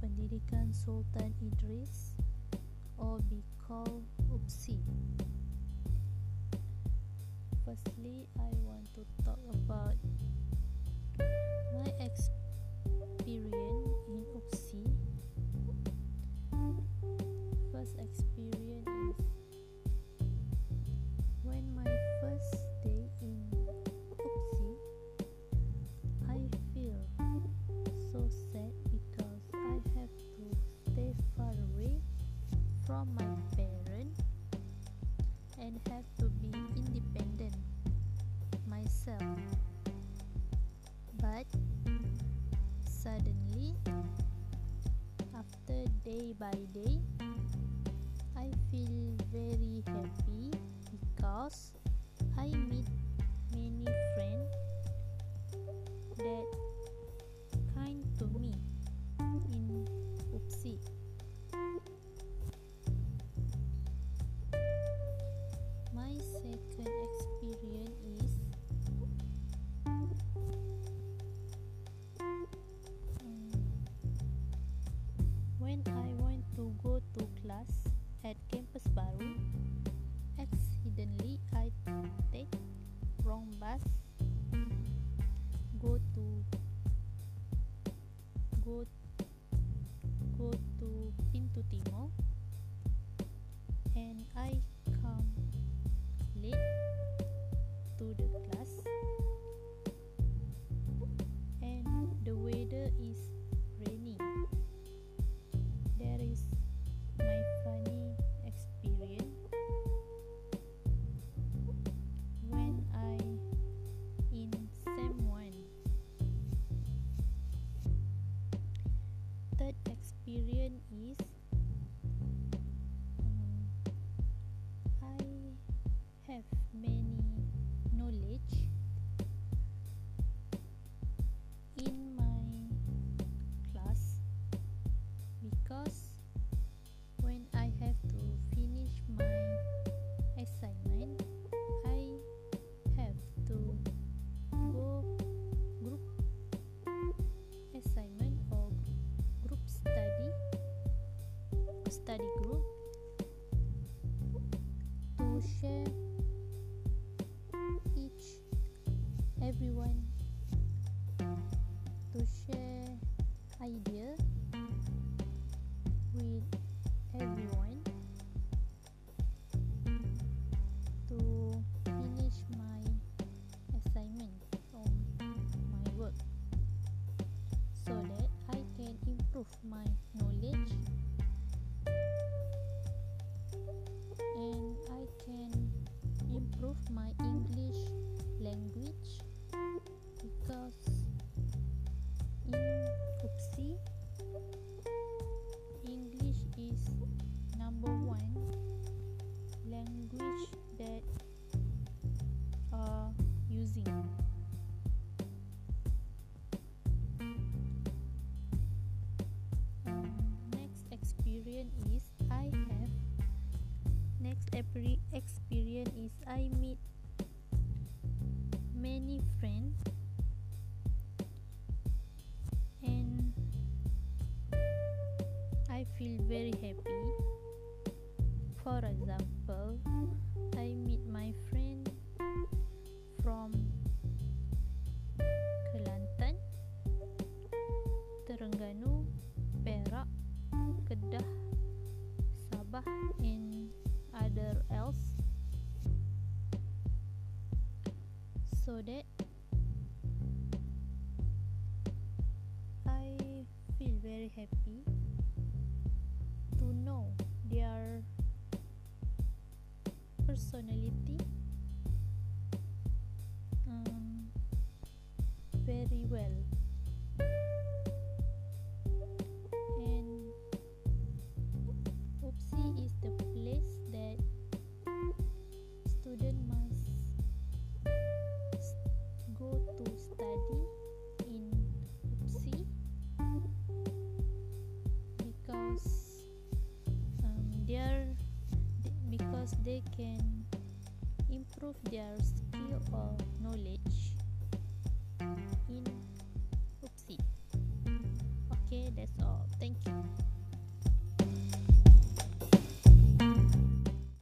pendidikan Sultan Idris or be called UPSI. Firstly, I want to talk myself. But suddenly, after day by day, I feel very happy because I meet go go to Pintu Timur and I come late to the class experience is study group. To share each everyone to share idea with everyone to finish my assignment or my work so that I can improve my knowledge my English language because in Upsi English is number one language that are using. Next experience is I have. Next every experience is I very happy. For example I meet my friend from Kelantan Terengganu Perak Kedah Sabah and other else. So that I feel very happy personality. Um, very well they can improve their skill or knowledge in Upsi. Okay, that's all. Thank you.